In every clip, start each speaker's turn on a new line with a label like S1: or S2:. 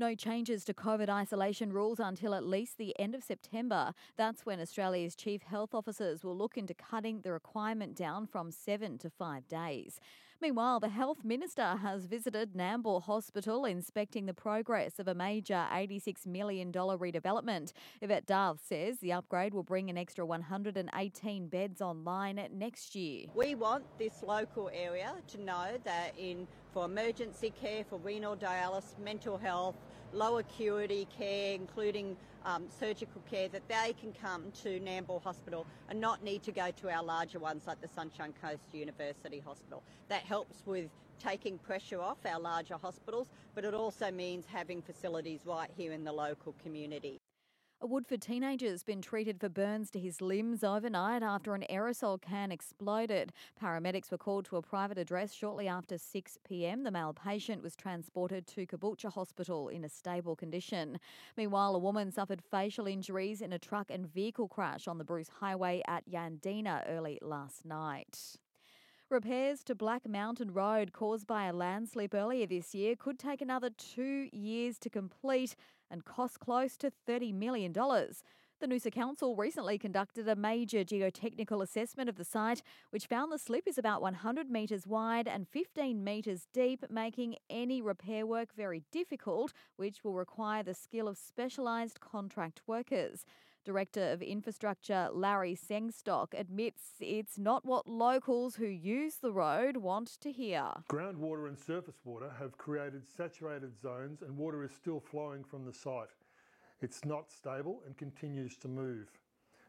S1: No changes to COVID isolation rules until at least the end of September. That's when Australia's chief health officers will look into cutting the requirement down from seven to five days. Meanwhile, the health minister has visited Nambour Hospital inspecting the progress of a major $86 million redevelopment. Yvette D'Ath says the upgrade will bring an extra 118 beds online next year.
S2: We want this local area to know that in for emergency care, for renal dialysis, mental health, low acuity care, including um, surgical care, that they can come to Nambour Hospital and not need to go to our larger ones like the Sunshine Coast University Hospital. That helps with taking pressure off our larger hospitals, but it also means having facilities right here in the local community.
S1: A Woodford teenager has been treated for burns to his limbs overnight after an aerosol can exploded. Paramedics were called to a private address shortly after 6 pm. The male patient was transported to Caboolture Hospital in a stable condition. Meanwhile, a woman suffered facial injuries in a truck and vehicle crash on the Bruce Highway at Yandina early last night. Repairs to Black Mountain Road caused by a landslip earlier this year could take another two years to complete and cost close to $30 million. The Noosa Council recently conducted a major geotechnical assessment of the site, which found the slip is about 100 metres wide and 15 metres deep, making any repair work very difficult, which will require the skill of specialised contract workers. Director of Infrastructure Larry Sengstock admits it's not what locals who use the road want to hear.
S3: Groundwater and surface water have created saturated zones, and water is still flowing from the site. It's not stable and continues to move.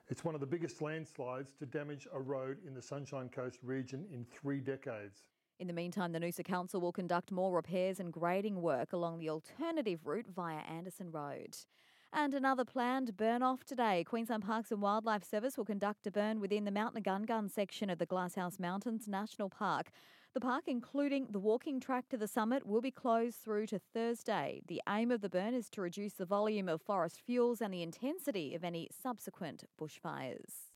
S3: It's one of the biggest landslides to damage a road in the Sunshine Coast region in three decades.
S1: In the meantime, the Noosa Council will conduct more repairs and grading work along the alternative route via Anderson Road. And another planned burn off today. Queensland Parks and Wildlife Service will conduct a burn within the Mount Gun section of the Glasshouse Mountains National Park. The park, including the walking track to the summit, will be closed through to Thursday. The aim of the burn is to reduce the volume of forest fuels and the intensity of any subsequent bushfires.